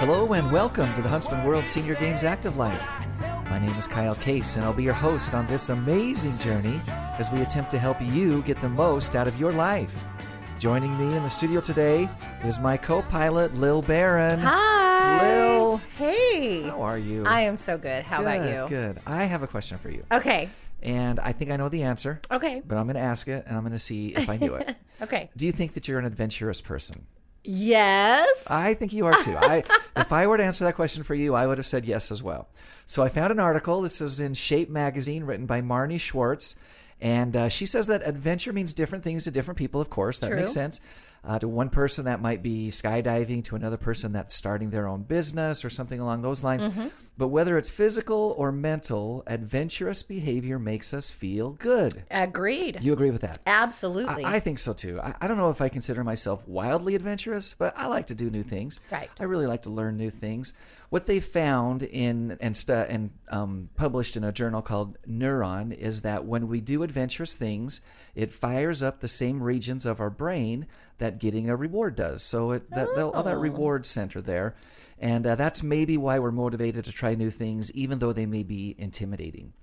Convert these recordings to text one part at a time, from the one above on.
Hello and welcome to the Huntsman World Senior Games Active Life. My name is Kyle Case, and I'll be your host on this amazing journey as we attempt to help you get the most out of your life. Joining me in the studio today is my co pilot, Lil Barron. Hi. Lil. Hey. How are you? I am so good. How good, about you? Good. I have a question for you, Okay. And I think I know the answer, Okay. but I'm going to ask it and I'm going to see if I knew it. Okay. Do you think that you're an adventurous person? Yes. I think you are too. I, if I were to answer that question for you, I would have said yes as well. So I found an article. This is in Shape magazine, written by Marnie Schwartz, and uh, she says that adventure means different things to different people. Of course, that True. makes sense. Uh, to one person, that might be skydiving. To another person, that's starting their own business or something along those lines. Mm-hmm. But whether it's physical or mental, adventurous behavior makes us feel good. Agreed. You agree with that? Absolutely. I, I think so too. I, I don't know if I consider myself wildly adventurous, but I like to do new things. Right. I really like to learn new things. What they found in and stu- and um, published in a journal called Neuron is that when we do adventurous things, it fires up the same regions of our brain that getting a reward does. So it that the- all that reward center there, and uh, that's maybe why we're motivated to try new things, even though they may be intimidating.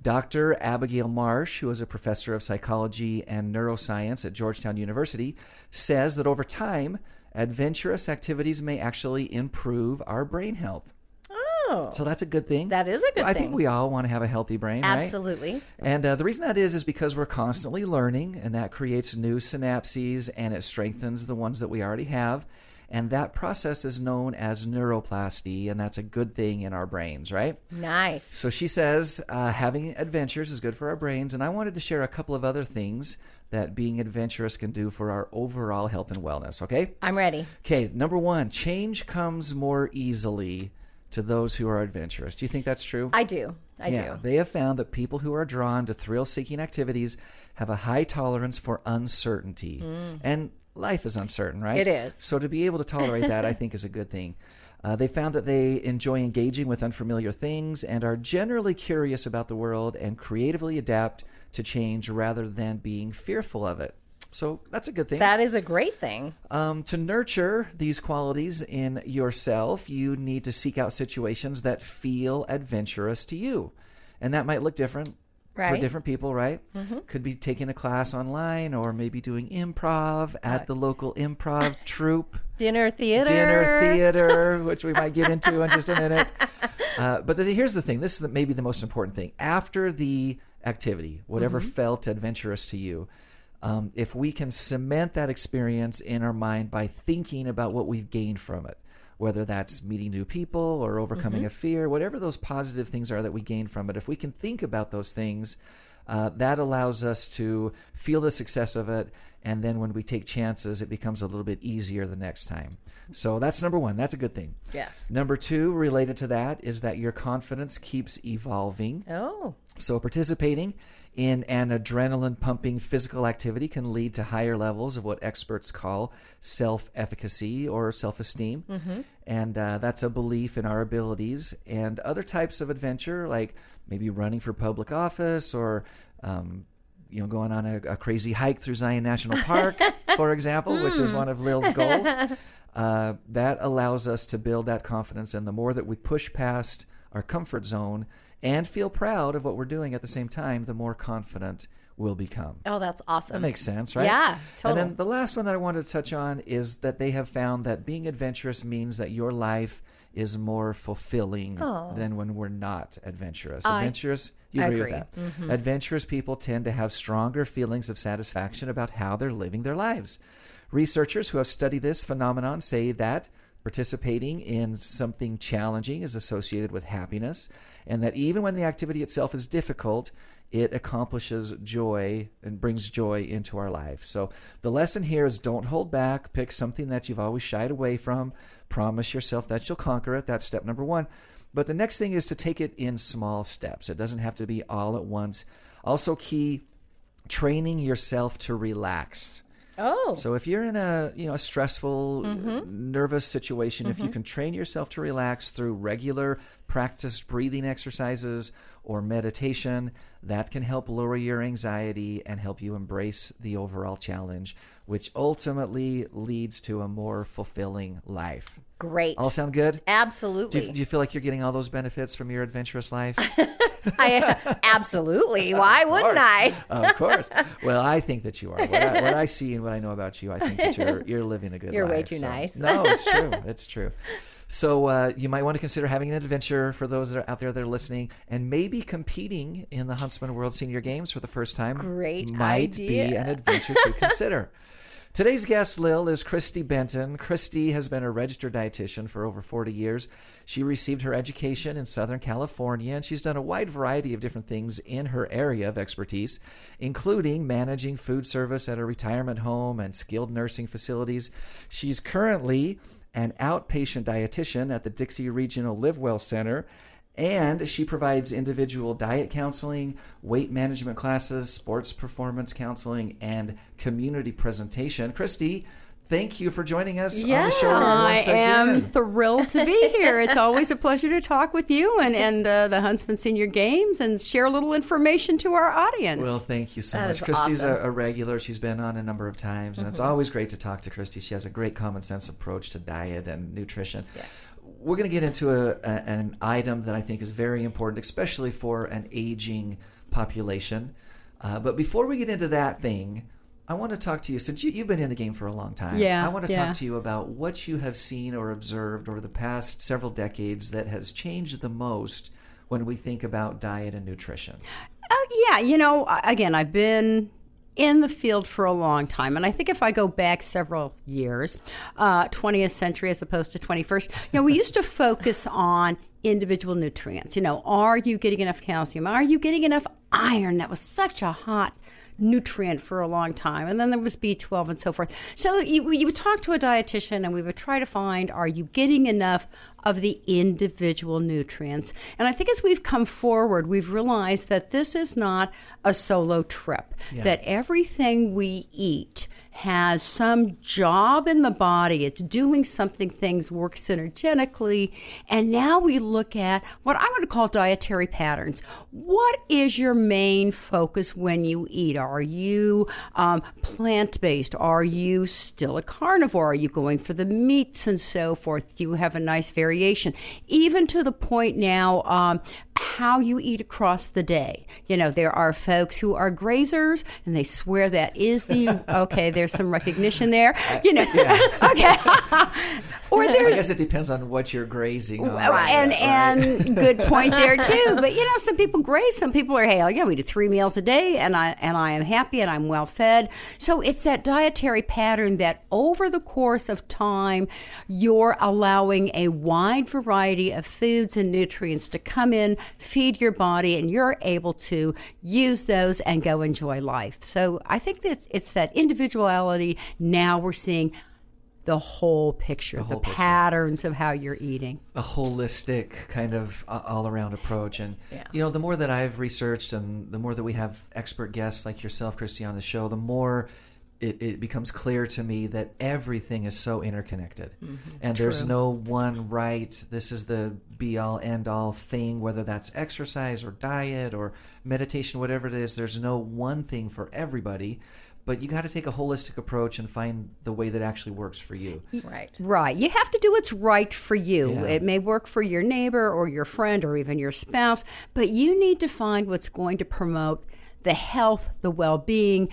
Dr. Abigail Marsh, who is a professor of psychology and neuroscience at Georgetown University, says that over time, adventurous activities may actually improve our brain health. oh. So that's a good thing. That is a good I thing. I think we all want to have a healthy brain, right? Absolutely. And uh, the reason that is is because we're constantly learning, and that creates new synapses and it strengthens the ones that we already have. And that process is known as neuroplasty, and that's a good thing in our brains, right? Nice. So she says uh, having adventures is good for our brains, and I wanted to share a couple of other things that being adventurous can do for our overall health and wellness. Okay. I'm ready. Okay. Number one, change comes more easily to those who are adventurous. Do you think that's true? I do. I yeah, do. they have found that people who are drawn to thrill-seeking activities have a high tolerance for uncertainty, and life is uncertain, right? It is. So to be able to tolerate that, I think, is a good thing. Uh, they found that they enjoy engaging with unfamiliar things and are generally curious about the world and creatively adapt to change rather than being fearful of it. So that's a good thing. That is a great thing. Um, to nurture these qualities in yourself, you need to seek out situations that feel adventurous to you. And that might look different for different people, right? Could be taking a class online or maybe doing improv at the local improv troupe, Dinner theater. dinner theater, which we might get into in just a minute. Uh, but the, here's the thing this is the, maybe the most important thing. After the activity, whatever felt adventurous to you, um, if we can cement that experience in our mind by thinking about what we've gained from it, whether that's meeting new people or overcoming a fear, whatever those positive things are that we gain from it, if we can think about those things, uh, that allows us to feel the success of it. And then when we take chances, it becomes a little bit easier the next time. So that's number one. That's a good thing. Yes. Number two, related to that, is that your confidence keeps evolving. Oh. So, participating in an adrenaline pumping physical activity can lead to higher levels of what experts call self efficacy or self esteem. And uh, that's a belief in our abilities. And other types of adventure, like maybe running for public office or um, you know, going on a, a crazy hike through Zion National Park, for example, which is one of Lil's goals. Uh, that allows us to build that confidence, and the more that we push past our comfort zone and feel proud of what we're doing at the same time, the more confident we'll become. Oh, that's awesome. That makes sense, right? Yeah, totally. And then the last one that I wanted to touch on is that they have found that being adventurous means that your life is more fulfilling than when we're not adventurous. I adventurous, you agree, agree. Mm-hmm. that? Adventurous people tend to have stronger feelings of satisfaction about how they're living their lives. Researchers who have studied this phenomenon say that participating in something challenging is associated with happiness, and that even when the activity itself is difficult, it accomplishes joy and brings joy into our life. So the lesson here is don't hold back. Pick something that you've always shied away from. Promise yourself that you'll conquer it. That's step number one. But the next thing is to take it in small steps. It doesn't have to be all at once. Also, key training yourself to relax. Oh. So if you're in a you know a stressful, mm-hmm. nervous situation, if you mm-hmm. can train yourself to relax through regular practiced breathing exercises or meditation, that can help lower your anxiety and help you embrace the overall challenge, which ultimately leads to a more fulfilling life. Great. All sound good? Do absolutely. you, do you feel like you're getting all those benefits from your adventurous life? I, absolutely. Why wouldn't I? of course. Well, I think that you are. What I, what I see and what I know about you, I think that you're you're living a good life. You're life. way too So- nice. No, it's true. It's true. So uh, you might want to consider having an adventure for those that are out there that are listening, and maybe competing in the Huntsman World Senior Games for the first time. Great idea. might be an adventure to consider. Today's guest, Lil, is Christy Benton. Christy has been a registered dietitian for over 40 years. She received her education in Southern California, and she's done a wide variety of different things in her area of expertise, including managing food service at a retirement home and skilled nursing facilities. She's currently an outpatient dietitian at the Dixie Regional Live Well Center. And she provides individual diet counseling, weight management classes, sports performance counseling, and community presentation. Christy, thank you for joining us on the show I am again. thrilled to be here. It's always a pleasure to talk with you and, and uh, the Huntsman Senior Games and share a little information to our audience. Well, thank you so That much. Christy's awesome. a, a regular. She's been on a number of times, and it's always great to talk to Christy. She has a great common sense approach to diet and nutrition. We're going to get into a, a, an item that I think is very important, especially for an aging population. Uh, but before we get into that thing, I want to talk to you since you, you've been in the game for a long time. Yeah, I want to yeah. talk to you about what you have seen or observed over the past several decades that has changed the most when we think about diet and nutrition. Oh, yeah, you know, again, I've been in the field for a long time. And I think if I go back several years, uh, 20th century as opposed to 21st, you know, we used to focus on individual nutrients. You know, are you getting enough calcium? Are you getting enough iron? That was such a hot nutrient for a long time. And then there was B12 and so forth. So you, you would talk to a dietitian and we would try to find are you getting enough of the individual nutrients? And I think as we've come forward, we've realized that this is not a solo trip, that everything we eat has some job in the body. It's doing something, things work synergetically. And now we look at what I would call dietary patterns. What is your main focus when you eat? Are you um, plant based? Are you still a carnivore? Are you going for the meats and so forth? Do you have a nice variation? Even to the point now, um, how you eat across the day. You know, there are folks who are grazers and they swear that is the okay, there's some recognition there. You know, okay. or there's I guess it depends on what you're grazing on. and right? and good point there too. But you know, some people graze, some people are hey, yeah, we do three meals a day, and I and I am happy and I'm well fed. So it's that dietary pattern that over the course of time, you're allowing a wide variety of foods and nutrients to come in, feed your body, and you're able to use those and go enjoy life. So I think that it's, it's that individuality. Now we're seeing. The whole picture, the, patterns of how you're eating. a holistic kind of uh, all-around approach and you know the more that i've researched and the more that we have expert guests like yourself christy on the show the more it, it becomes clear to me that everything is so interconnected mm-hmm. and there's no one right this is the be all end all thing whether that's exercise or diet or meditation whatever it is there's no one thing for everybody but you got to take a holistic approach and find the way that actually works for you Right. Right. You have to do what's right for you. Yeah. It may work for your neighbor or your friend or even your spouse, but you need to find what's going to promote the health, the well being,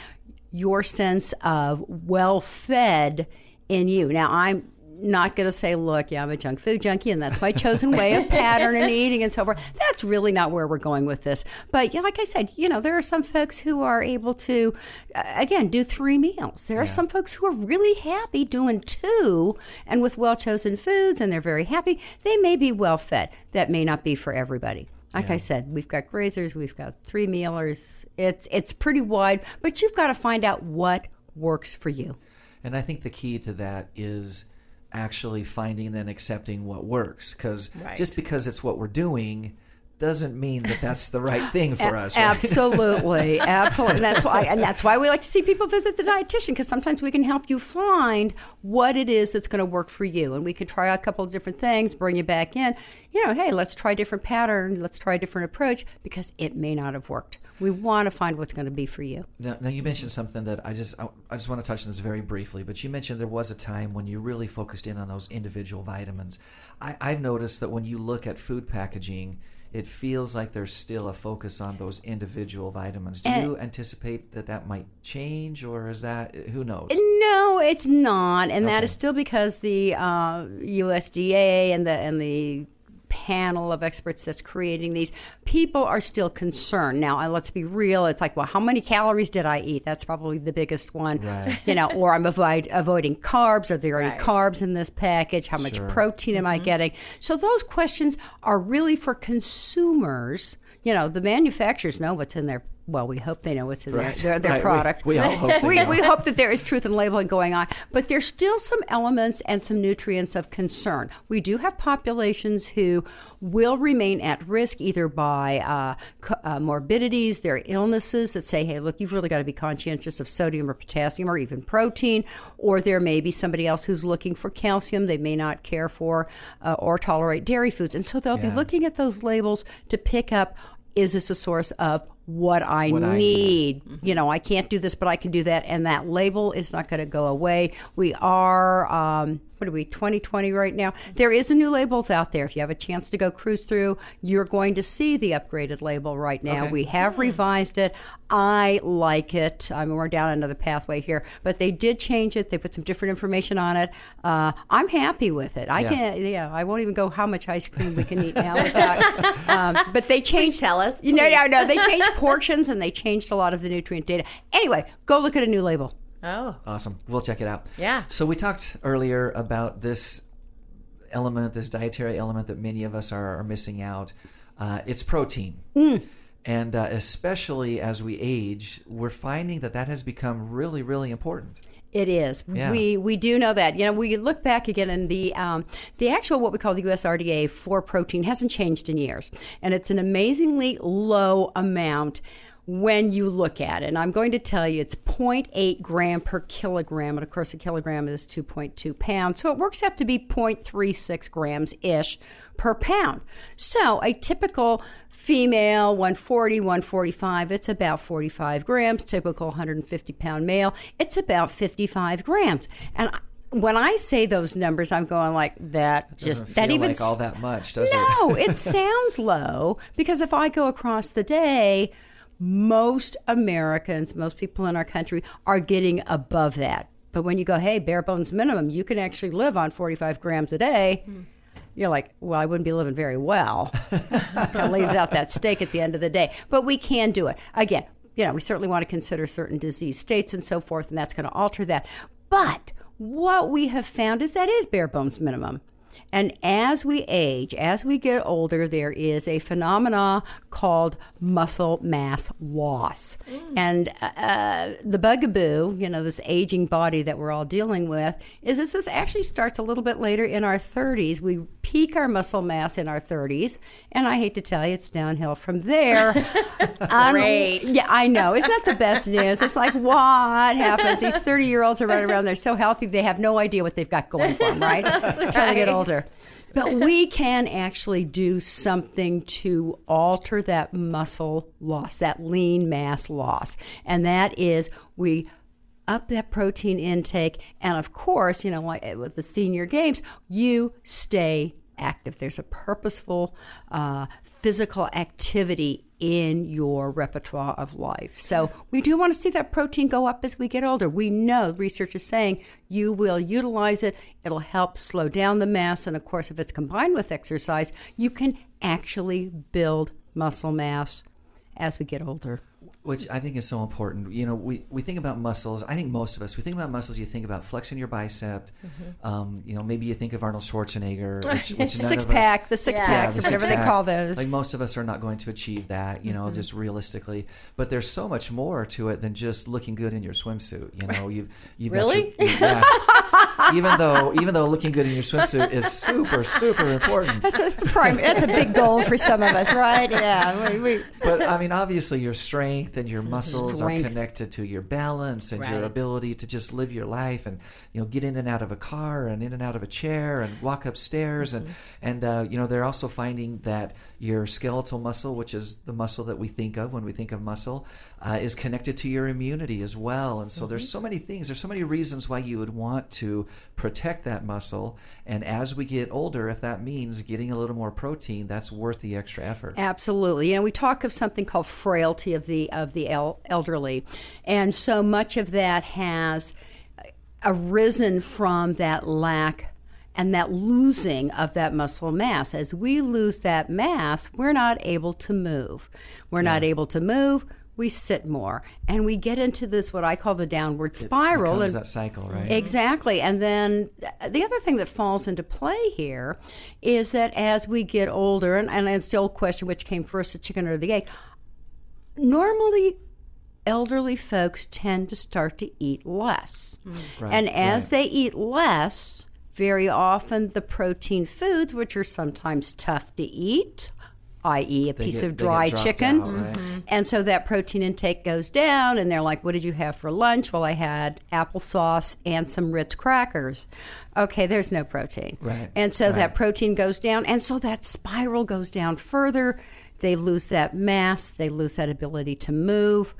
your sense of well fed in you. Now, I'm not going to say, look, yeah, I'm a junk food junkie and that's my chosen way of pattern and eating and so forth. That's really not where we're going with this. But yeah, like I said, you know, there are some folks who are able to, uh, again, do three meals. There are some folks who are really happy doing two and with well chosen foods and they're very happy. They may be well fed. That may not be for everybody. Like I said, we've got grazers, we've got three mealers. It's it's pretty wide, but you've got to find out what works for you. And I think the key to that is actually finding and accepting what works. Because Right. just because it's what we're doing doesn't mean that that's the right thing for us. Right? Absolutely, absolutely. That's why, and that's why we like to see people visit the dietitian because sometimes we can help you find what it is that's going to work for you, and we can try a couple of different things, bring you back in. You know, hey, let's try a different pattern, let's try a different approach because it may not have worked. We want to find what's going to be for you. Now, now you mentioned something that I just I, I just want to touch on this very briefly. But you mentioned there was a time when you really focused in on those individual vitamins. I, I've noticed that when you look at food packaging, it feels like there's still a focus on those individual vitamins. Do And- you anticipate that that might change, or is that who knows? No, it's not, and that Okay. is still because the uh, USDA and the and the panel of experts that's creating these people are still concerned. Now, let's be real. It's like, well, how many calories did I eat? That's probably the biggest one. Right. You know, or I'm avoid, avoiding carbs. Are there any carbs in this package? How much Sure. protein am I mm-hmm. getting? So those questions are really for consumers. You know, the manufacturers know what's in their. Well, we hope they know what's in Right. their, their, their Right. Product. we all hope we, we hope that there is truth in labeling going on, but there's still some elements and some nutrients of concern. We do have populations who will remain at risk either by uh, co- uh, morbidities, their illnesses that say, hey, look, you've really got to be conscientious of sodium or potassium or even protein, or there may be somebody else who's looking for calcium they may not care for uh, or tolerate dairy foods. And so they'll be looking at those labels to pick up is this a source of what I What I need? You know, I can't do this, but I can do that. And that label is not going to go away. We are, um, what are we, 2020 right now? There is a new labels out there. If you have a chance to go cruise through, you're going to see the upgraded label right now. Okay. We have revised it. I like it. I mean, we're down another pathway here, but they did change it. They put some different information on it. Uh, I'm happy with it. I Yeah. can't, yeah, I won't even go how much ice cream we can eat now without. um, but they changed. tell us, You know, no, no, they changed portions and they changed a lot of the nutrient data. Anyway, go look at a new label. Oh. Awesome. We'll check it out. Yeah. So we talked earlier about this element, this dietary element that many of us are, are missing out. Uh, it's protein. And uh, especially as we age, we're finding that that has become really, really important. It is. Yeah. We we do know that. You know, we look back again, and the um, the actual what we call the USRDA for protein hasn't changed in years, and it's an amazingly low amount when you look at it. And I'm going to tell you, it's 0.8 gram per kilogram, and of course, a kilogram is 2.2 pounds, so it works out to be 0.36 grams ish per pound. So a typical female 140 145 it's about 45 grams typical 150 pound male it's about 55 grams and I- when i say those numbers i'm going like that just that even like all that much, does it? no it sounds low because if i go across the day most americans most people in our country are getting above that but when you go hey bare bones minimum you can actually live on 45 grams a day you're like, well, I wouldn't be living very well. kind leaves out that steak at the end of the day. But we can do it. Again, you know, we certainly want to consider certain disease states and so forth, and that's going to alter that. But what we have found is that is bare bones minimum. And as we age, as we get older, there is a phenomena called muscle mass loss. And uh, the bugaboo, you know, this aging body that we're all dealing with, is this, this actually starts a little bit later in our 30s. We peak our muscle mass in our 30s. And I hate to tell you, it's downhill from there. Great. yeah, I know. Isn't that the best news? It's like, what happens? These 30 year olds are running around. They're so healthy, they have no idea what they've got going for them, right? Until they get right. Older. But we can actually do something to alter that muscle loss, that lean mass loss. And that is we up that protein intake. And of course, you know, like eh, with the senior games, you stay active. There's a purposeful uh, physical activity in your repertoire of life. So we do want to see that protein go up as we get older. We know research is saying you will utilize it. It'll help slow down the mass. And of course, if it's combined with exercise, you can actually build muscle mass as we get older. Which I think is so important. You know, we, we think about muscles. I think most of us, we think about muscles, you think about flexing your bicep. Um, you know, maybe you think of Arnold Schwarzenegger, which, which Six of us- pack, the six Yeah. packs, the or whatever they six-pack. call those. Like most of us are not going to achieve that, you know, Mm-hmm. just realistically. But there's so much more to it than just looking good in your swimsuit. You know, you've you've Really? got your, yeah. even though even though looking good in your swimsuit is super super important. That's, a prime, that's a big goal for some of us, right? Yeah. We, we, But I mean, obviously, your strength and your muscles Strength. are connected to your balance and your ability to just live your life and you know get in and out of a car and in and out of a chair and walk upstairs and and uh, you know they're also finding that your skeletal muscle, which is the muscle that we think of when we think of muscle, uh, is connected to your immunity as well. And so there's so many things. There's so many reasons why you would want to protect that muscle. And as we get older, if that means getting a little more protein, that's worth the extra effort. Absolutely. You know, we talk of something called frailty of the of the el- elderly, and so much of that has arisen from that lack and that losing of that muscle mass. As we lose that mass, we're not able to move. We're not able to move. We sit more, and we get into this what I call the downward spiral. And that cycle, right? Exactly. And then the other thing that falls into play here is that as we get older, and, and it's the old question which came first, the chicken or the egg, normally elderly folks tend to start to eat less. Mm. and as right. they eat less, very often the protein foods, which are sometimes tough to eat, i.e., a piece get- of dry chicken, out, right? Mm-hmm. and so that protein intake goes down, and they're like, What did you have for lunch? Well, I had applesauce and some Ritz crackers. Okay, there's no protein. Right, And so right. that protein goes down, and so that spiral goes down further. They lose that mass, they lose that ability to move,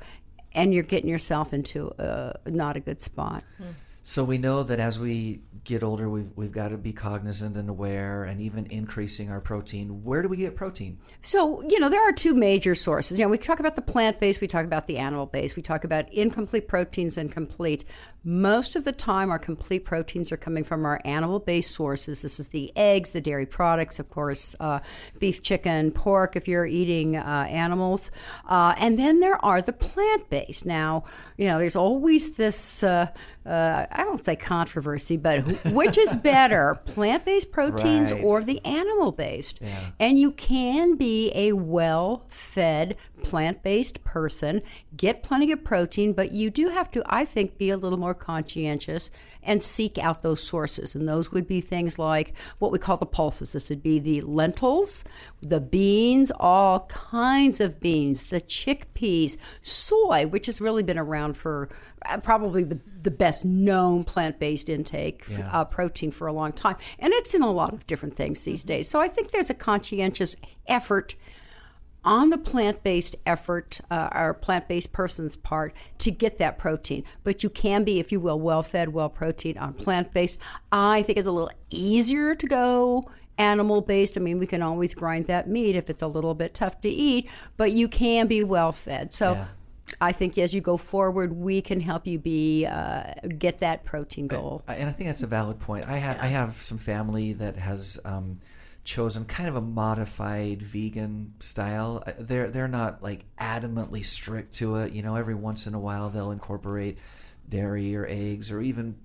and you're getting yourself into a, not a good spot. Hmm. So we know that as we get older, we've, we've got to be cognizant and aware and even increasing our protein. Where do we get protein? So, you know, there are two major sources. You know, we talk about the plant based, we talk about the animal based, we talk about incomplete proteins and complete. Most of the time, our complete proteins are coming from our animal based sources. This is the eggs, the dairy products, of course, uh, beef, chicken, pork, if you're eating uh, animals. Uh, and then there are the plant based. Now, you know, there's always this, uh, uh, I don't say controversy, but which is better, plant based proteins Right. or the animal based? And you can be a well fed, plant based person, get plenty of protein, but you do have to, I think, be a little more conscientious and seek out those sources. And those would be things like what we call the pulses. This would be the lentils, the beans, all kinds of beans, the chickpeas, soy, which has really been around for uh, probably the, the best known plant based intake Yeah. uh, protein for a long time. And it's in a lot of different things these days. So I think there's a conscientious effort on the plant based effort, uh, our plant based person's part, to get that protein. But you can be, if you will, well fed, well protein on plant based. I think it's a little easier to go animal based. I mean, we can always grind that meat if it's a little bit tough to eat, but you can be well fed. So. Yeah. I think as you go forward, we can help you be uh, get that protein goal. And I think that's a valid point. I have I have some family that has um, chosen kind of a modified vegan style. Uh, They're they're not like adamantly strict to it. You know, every once in a while they'll incorporate dairy or eggs or even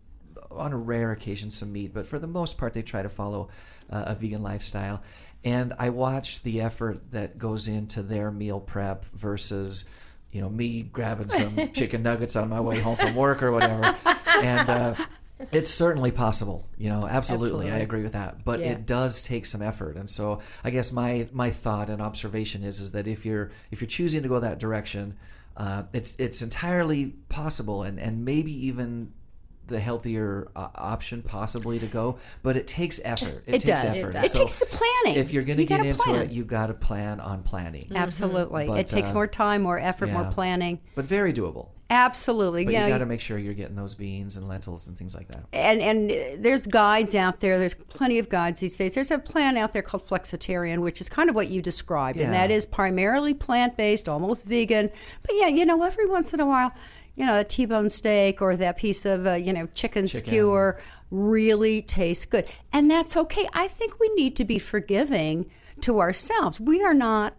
on a rare occasion some meat. But for the most part, they try to follow uh, a vegan lifestyle. And I watch the effort that goes into their meal prep versus you know me grabbing some chicken nuggets on my way home from work or whatever and uh, it's certainly possible you know absolutely, i agree with that but Yeah. it does take some effort and so i guess my my thought and observation is is that if you're if you're choosing to go that direction uh, it's it's entirely possible and and maybe even the healthier uh, option possibly to go but it takes effort it, It takes does. It effort does. It takes the planning. if you're going to You get into plan. it you've got to plan on planning Absolutely, But, it takes uh, more time, more effort, more planning. but very doable Absolutely, but you you know, got to make sure you're getting those beans and lentils and things like that and and there's guides out there. There's plenty of guides these days. There's a plan out there called Flexitarian, which is kind of what you described, and that is primarily plant based, almost vegan. But yeah, you know, every once in a while, you know, a T-bone steak or that piece of uh, you know chicken, Chicken. skewer really tastes good, and that's okay. I think we need to be forgiving to ourselves. We are not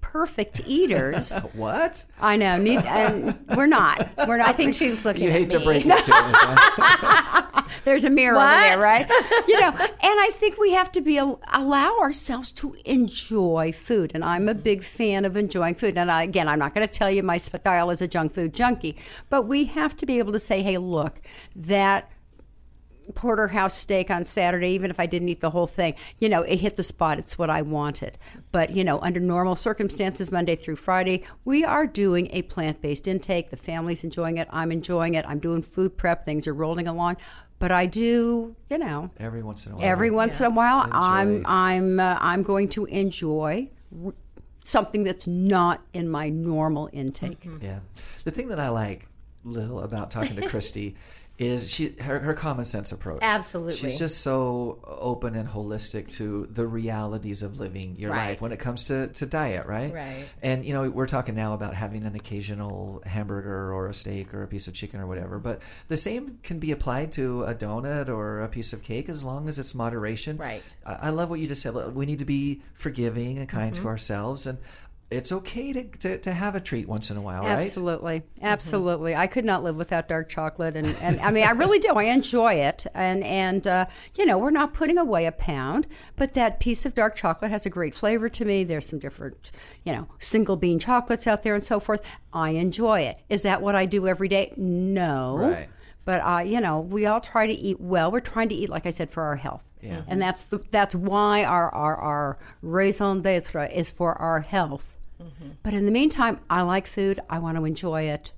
perfect eaters. what I know, need, and we're not. We're not. I think she's looking you at hate to me. break it to us huh? There's a mirror over there, right? you know, and I think we have to be allow ourselves to enjoy food, and I'm a big fan of enjoying food. And I, again, I'm not going to tell you my style is a junk food junkie, but we have to be able to say, "Hey, look, that." porterhouse steak on Saturday, even if I didn't eat the whole thing, you know, it hit the spot. It's what I wanted. But, you know, under normal circumstances, Monday through Friday, we are doing a plant based intake. The family's enjoying it. I'm enjoying it. I'm doing food prep. Things are rolling along. But I do, you know, Every once in a while. every once in a while, I'm I'm uh, I'm going to enjoy r- something that's not in my normal intake. Yeah. The thing that I like, Lil, about talking to Christy is she her, her common sense approach. Absolutely. She's just so open and holistic to the realities of living your Right. life when it comes to, to diet, right? Right. And you know, we're talking now about having an occasional hamburger or a steak or a piece of chicken or whatever, but the same can be applied to a donut or a piece of cake as long as it's moderation. Right. I, I love what you just said. We need to be forgiving and kind Mm-hmm. to ourselves and it's okay to, to, to have a treat once in a while, right? Absolutely, absolutely. I could not live without dark chocolate, and, and I mean, I really do. I enjoy it, and and uh, you know, we're not putting away a pound, but that piece of dark chocolate has a great flavor to me. There's some different, you know, single bean chocolates out there and so forth. I enjoy it. Is that what I do every day? No. Right. But uh, you know, we all try to eat well. We're trying to eat, like I said, for our health. Yeah. And that's the that's why our our, our raison d'être is for our health. But in the meantime, I like food. I want to enjoy it,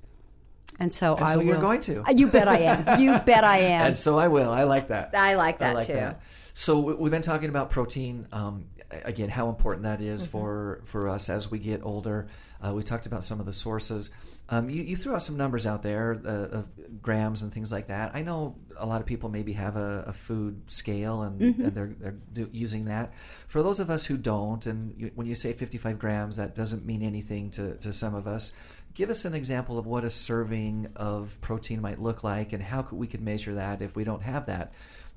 and so And I so you're going to. Uh, You bet I am. You bet I am. And so I will. I like that. I like that too. So we- we've been talking about protein. Um, again, how important that is Mm-hmm. for for us as we get older. Uh, we talked about some of the sources. Um, you, you threw out some numbers out there uh, of grams and things like that. I know a lot of people maybe have a, a food scale and, Mm-hmm. and they're, they're do, using that. For those of us who don't, and you, when you say 55 grams, that doesn't mean anything to, to some of us. Give us an example of what a serving of protein might look like and how could, we could measure that if we don't have that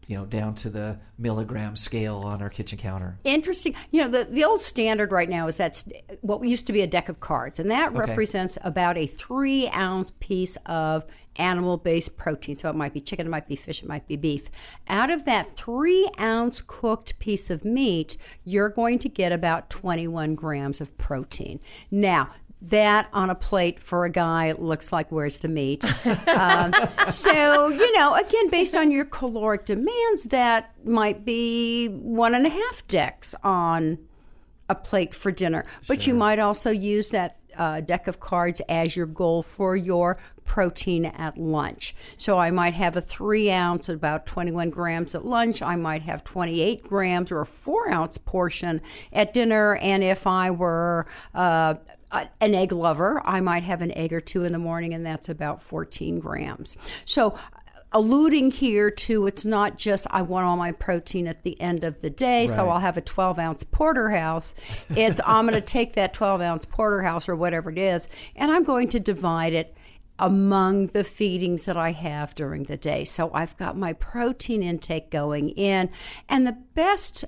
you know, down to the milligram scale on our kitchen counter. Interesting. You know, the, the old standard right now is that's what used to be a deck of cards, and that Okay. represents about a three ounce piece of animal based protein. So it might be chicken, it might be fish, it might be beef. Out of that three ounce cooked piece of meat, you're going to get about 21 grams of protein. Now, that on a plate for a guy looks like where's the meat. Um, so you know again based on your caloric demands that might be one and a half decks on a plate for dinner. But you might also use that uh, deck of cards as your goal for your protein at lunch. So i might have a three ounce about 21 grams at lunch. I might have 28 grams or a four ounce portion at dinner. And if i were uh, a- an egg lover, I might have an egg or two in the morning, and that's about 14 grams. So, alluding here to it's not just I want all my protein at the end of the day, so I'll have a 12 ounce porterhouse. It's I'm going to take that 12 ounce porterhouse or whatever it is, and I'm going to divide it among the feedings that I have during the day. So I've got my protein intake going in, and the best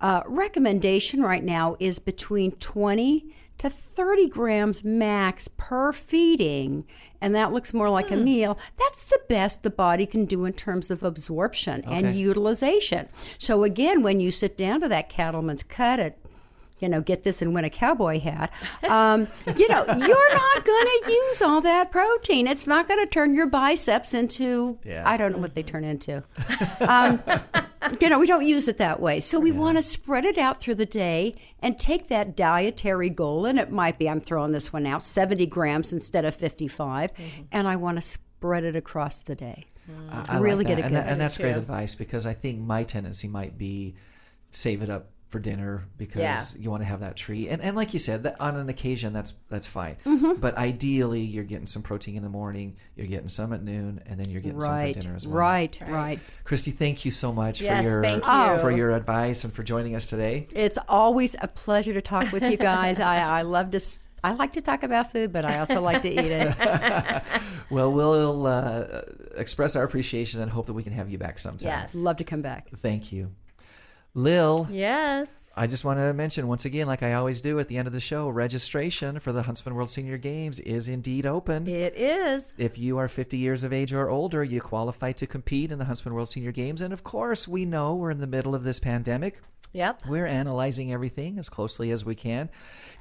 uh, recommendation right now is between 20 to 30 grams max per feeding, and that looks more like a meal. That's the best the body can do in terms of absorption and utilization. So, again, when you sit down to that cattleman's cut at you know, get this and win a cowboy hat. Um, you know, you're not going to use all that protein. It's not going to turn your biceps into, Yeah. I don't know what they turn into. Um, you know, we don't use it that way. So we want to spread it out through the day and take that dietary goal, and it might be, I'm throwing this one out, 70 grams instead of 55, mm-hmm. and I want to spread it across the day. Mm. I really like get a and, good- that, and that's great advice because I think my tendency might be save it up for dinner because you want to have that treat. And, and like you said, that on an occasion that's that's fine. Mm-hmm. But ideally, you're getting some protein in the morning, you're getting some at noon, and then you're getting some for dinner as well. right, right. Christy, thank you so much Yes, for your thank you. for your advice and for joining us today. It's always a pleasure to talk with you guys. I, I love to. s- I like to talk about food, but I also like to eat it. Well, we'll uh, express our appreciation and hope that we can have you back sometime. Yes. love to come back. Thank you. Lil, Yes. I just want to mention once again, like I always do at the end of the show, registration for the Huntsman World Senior Games is indeed open. It is. If you are 50 years of age or older, you qualify to compete in the Huntsman World Senior Games. And of course, we know we're in the middle of this pandemic. Yep. We're analyzing everything as closely as we can.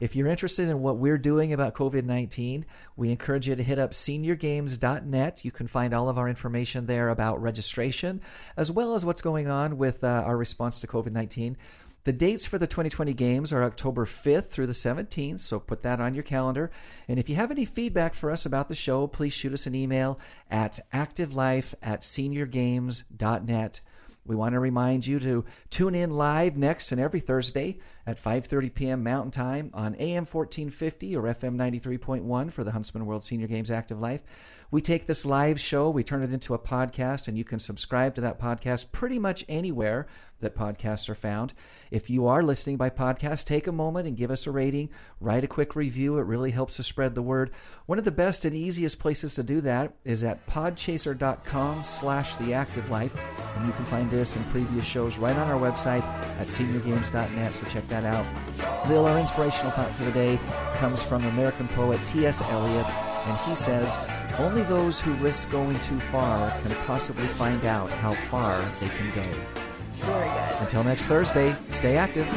If you're interested in what we're doing about COVID 19, we encourage you to hit up seniorgames.net. You can find all of our information there about registration, as well as what's going on with uh, our response to COVID 19. The dates for the 2020 games are October 5th through the 17th, so put that on your calendar. And if you have any feedback for us about the show, please shoot us an email at activelife at seniorgames.net. We want to remind you to tune in live next and every Thursday at 5:30 p.m. Mountain Time on AM 1450 or FM 93.1 for the Huntsman World Senior Games Active Life. We take this live show, we turn it into a podcast and you can subscribe to that podcast pretty much anywhere that podcasts are found. If you are listening by podcast, take a moment and give us a rating, write a quick review. It really helps to spread the word. One of the best and easiest places to do that is at podchaser.com slash the active life. And you can find this and previous shows right on our website at seniorgames.net, so check that out. Lil, our inspirational thought for the day comes from American poet T.S. Eliot, and he says, Only those who risk going too far can possibly find out how far they can go. Until next Thursday, stay active.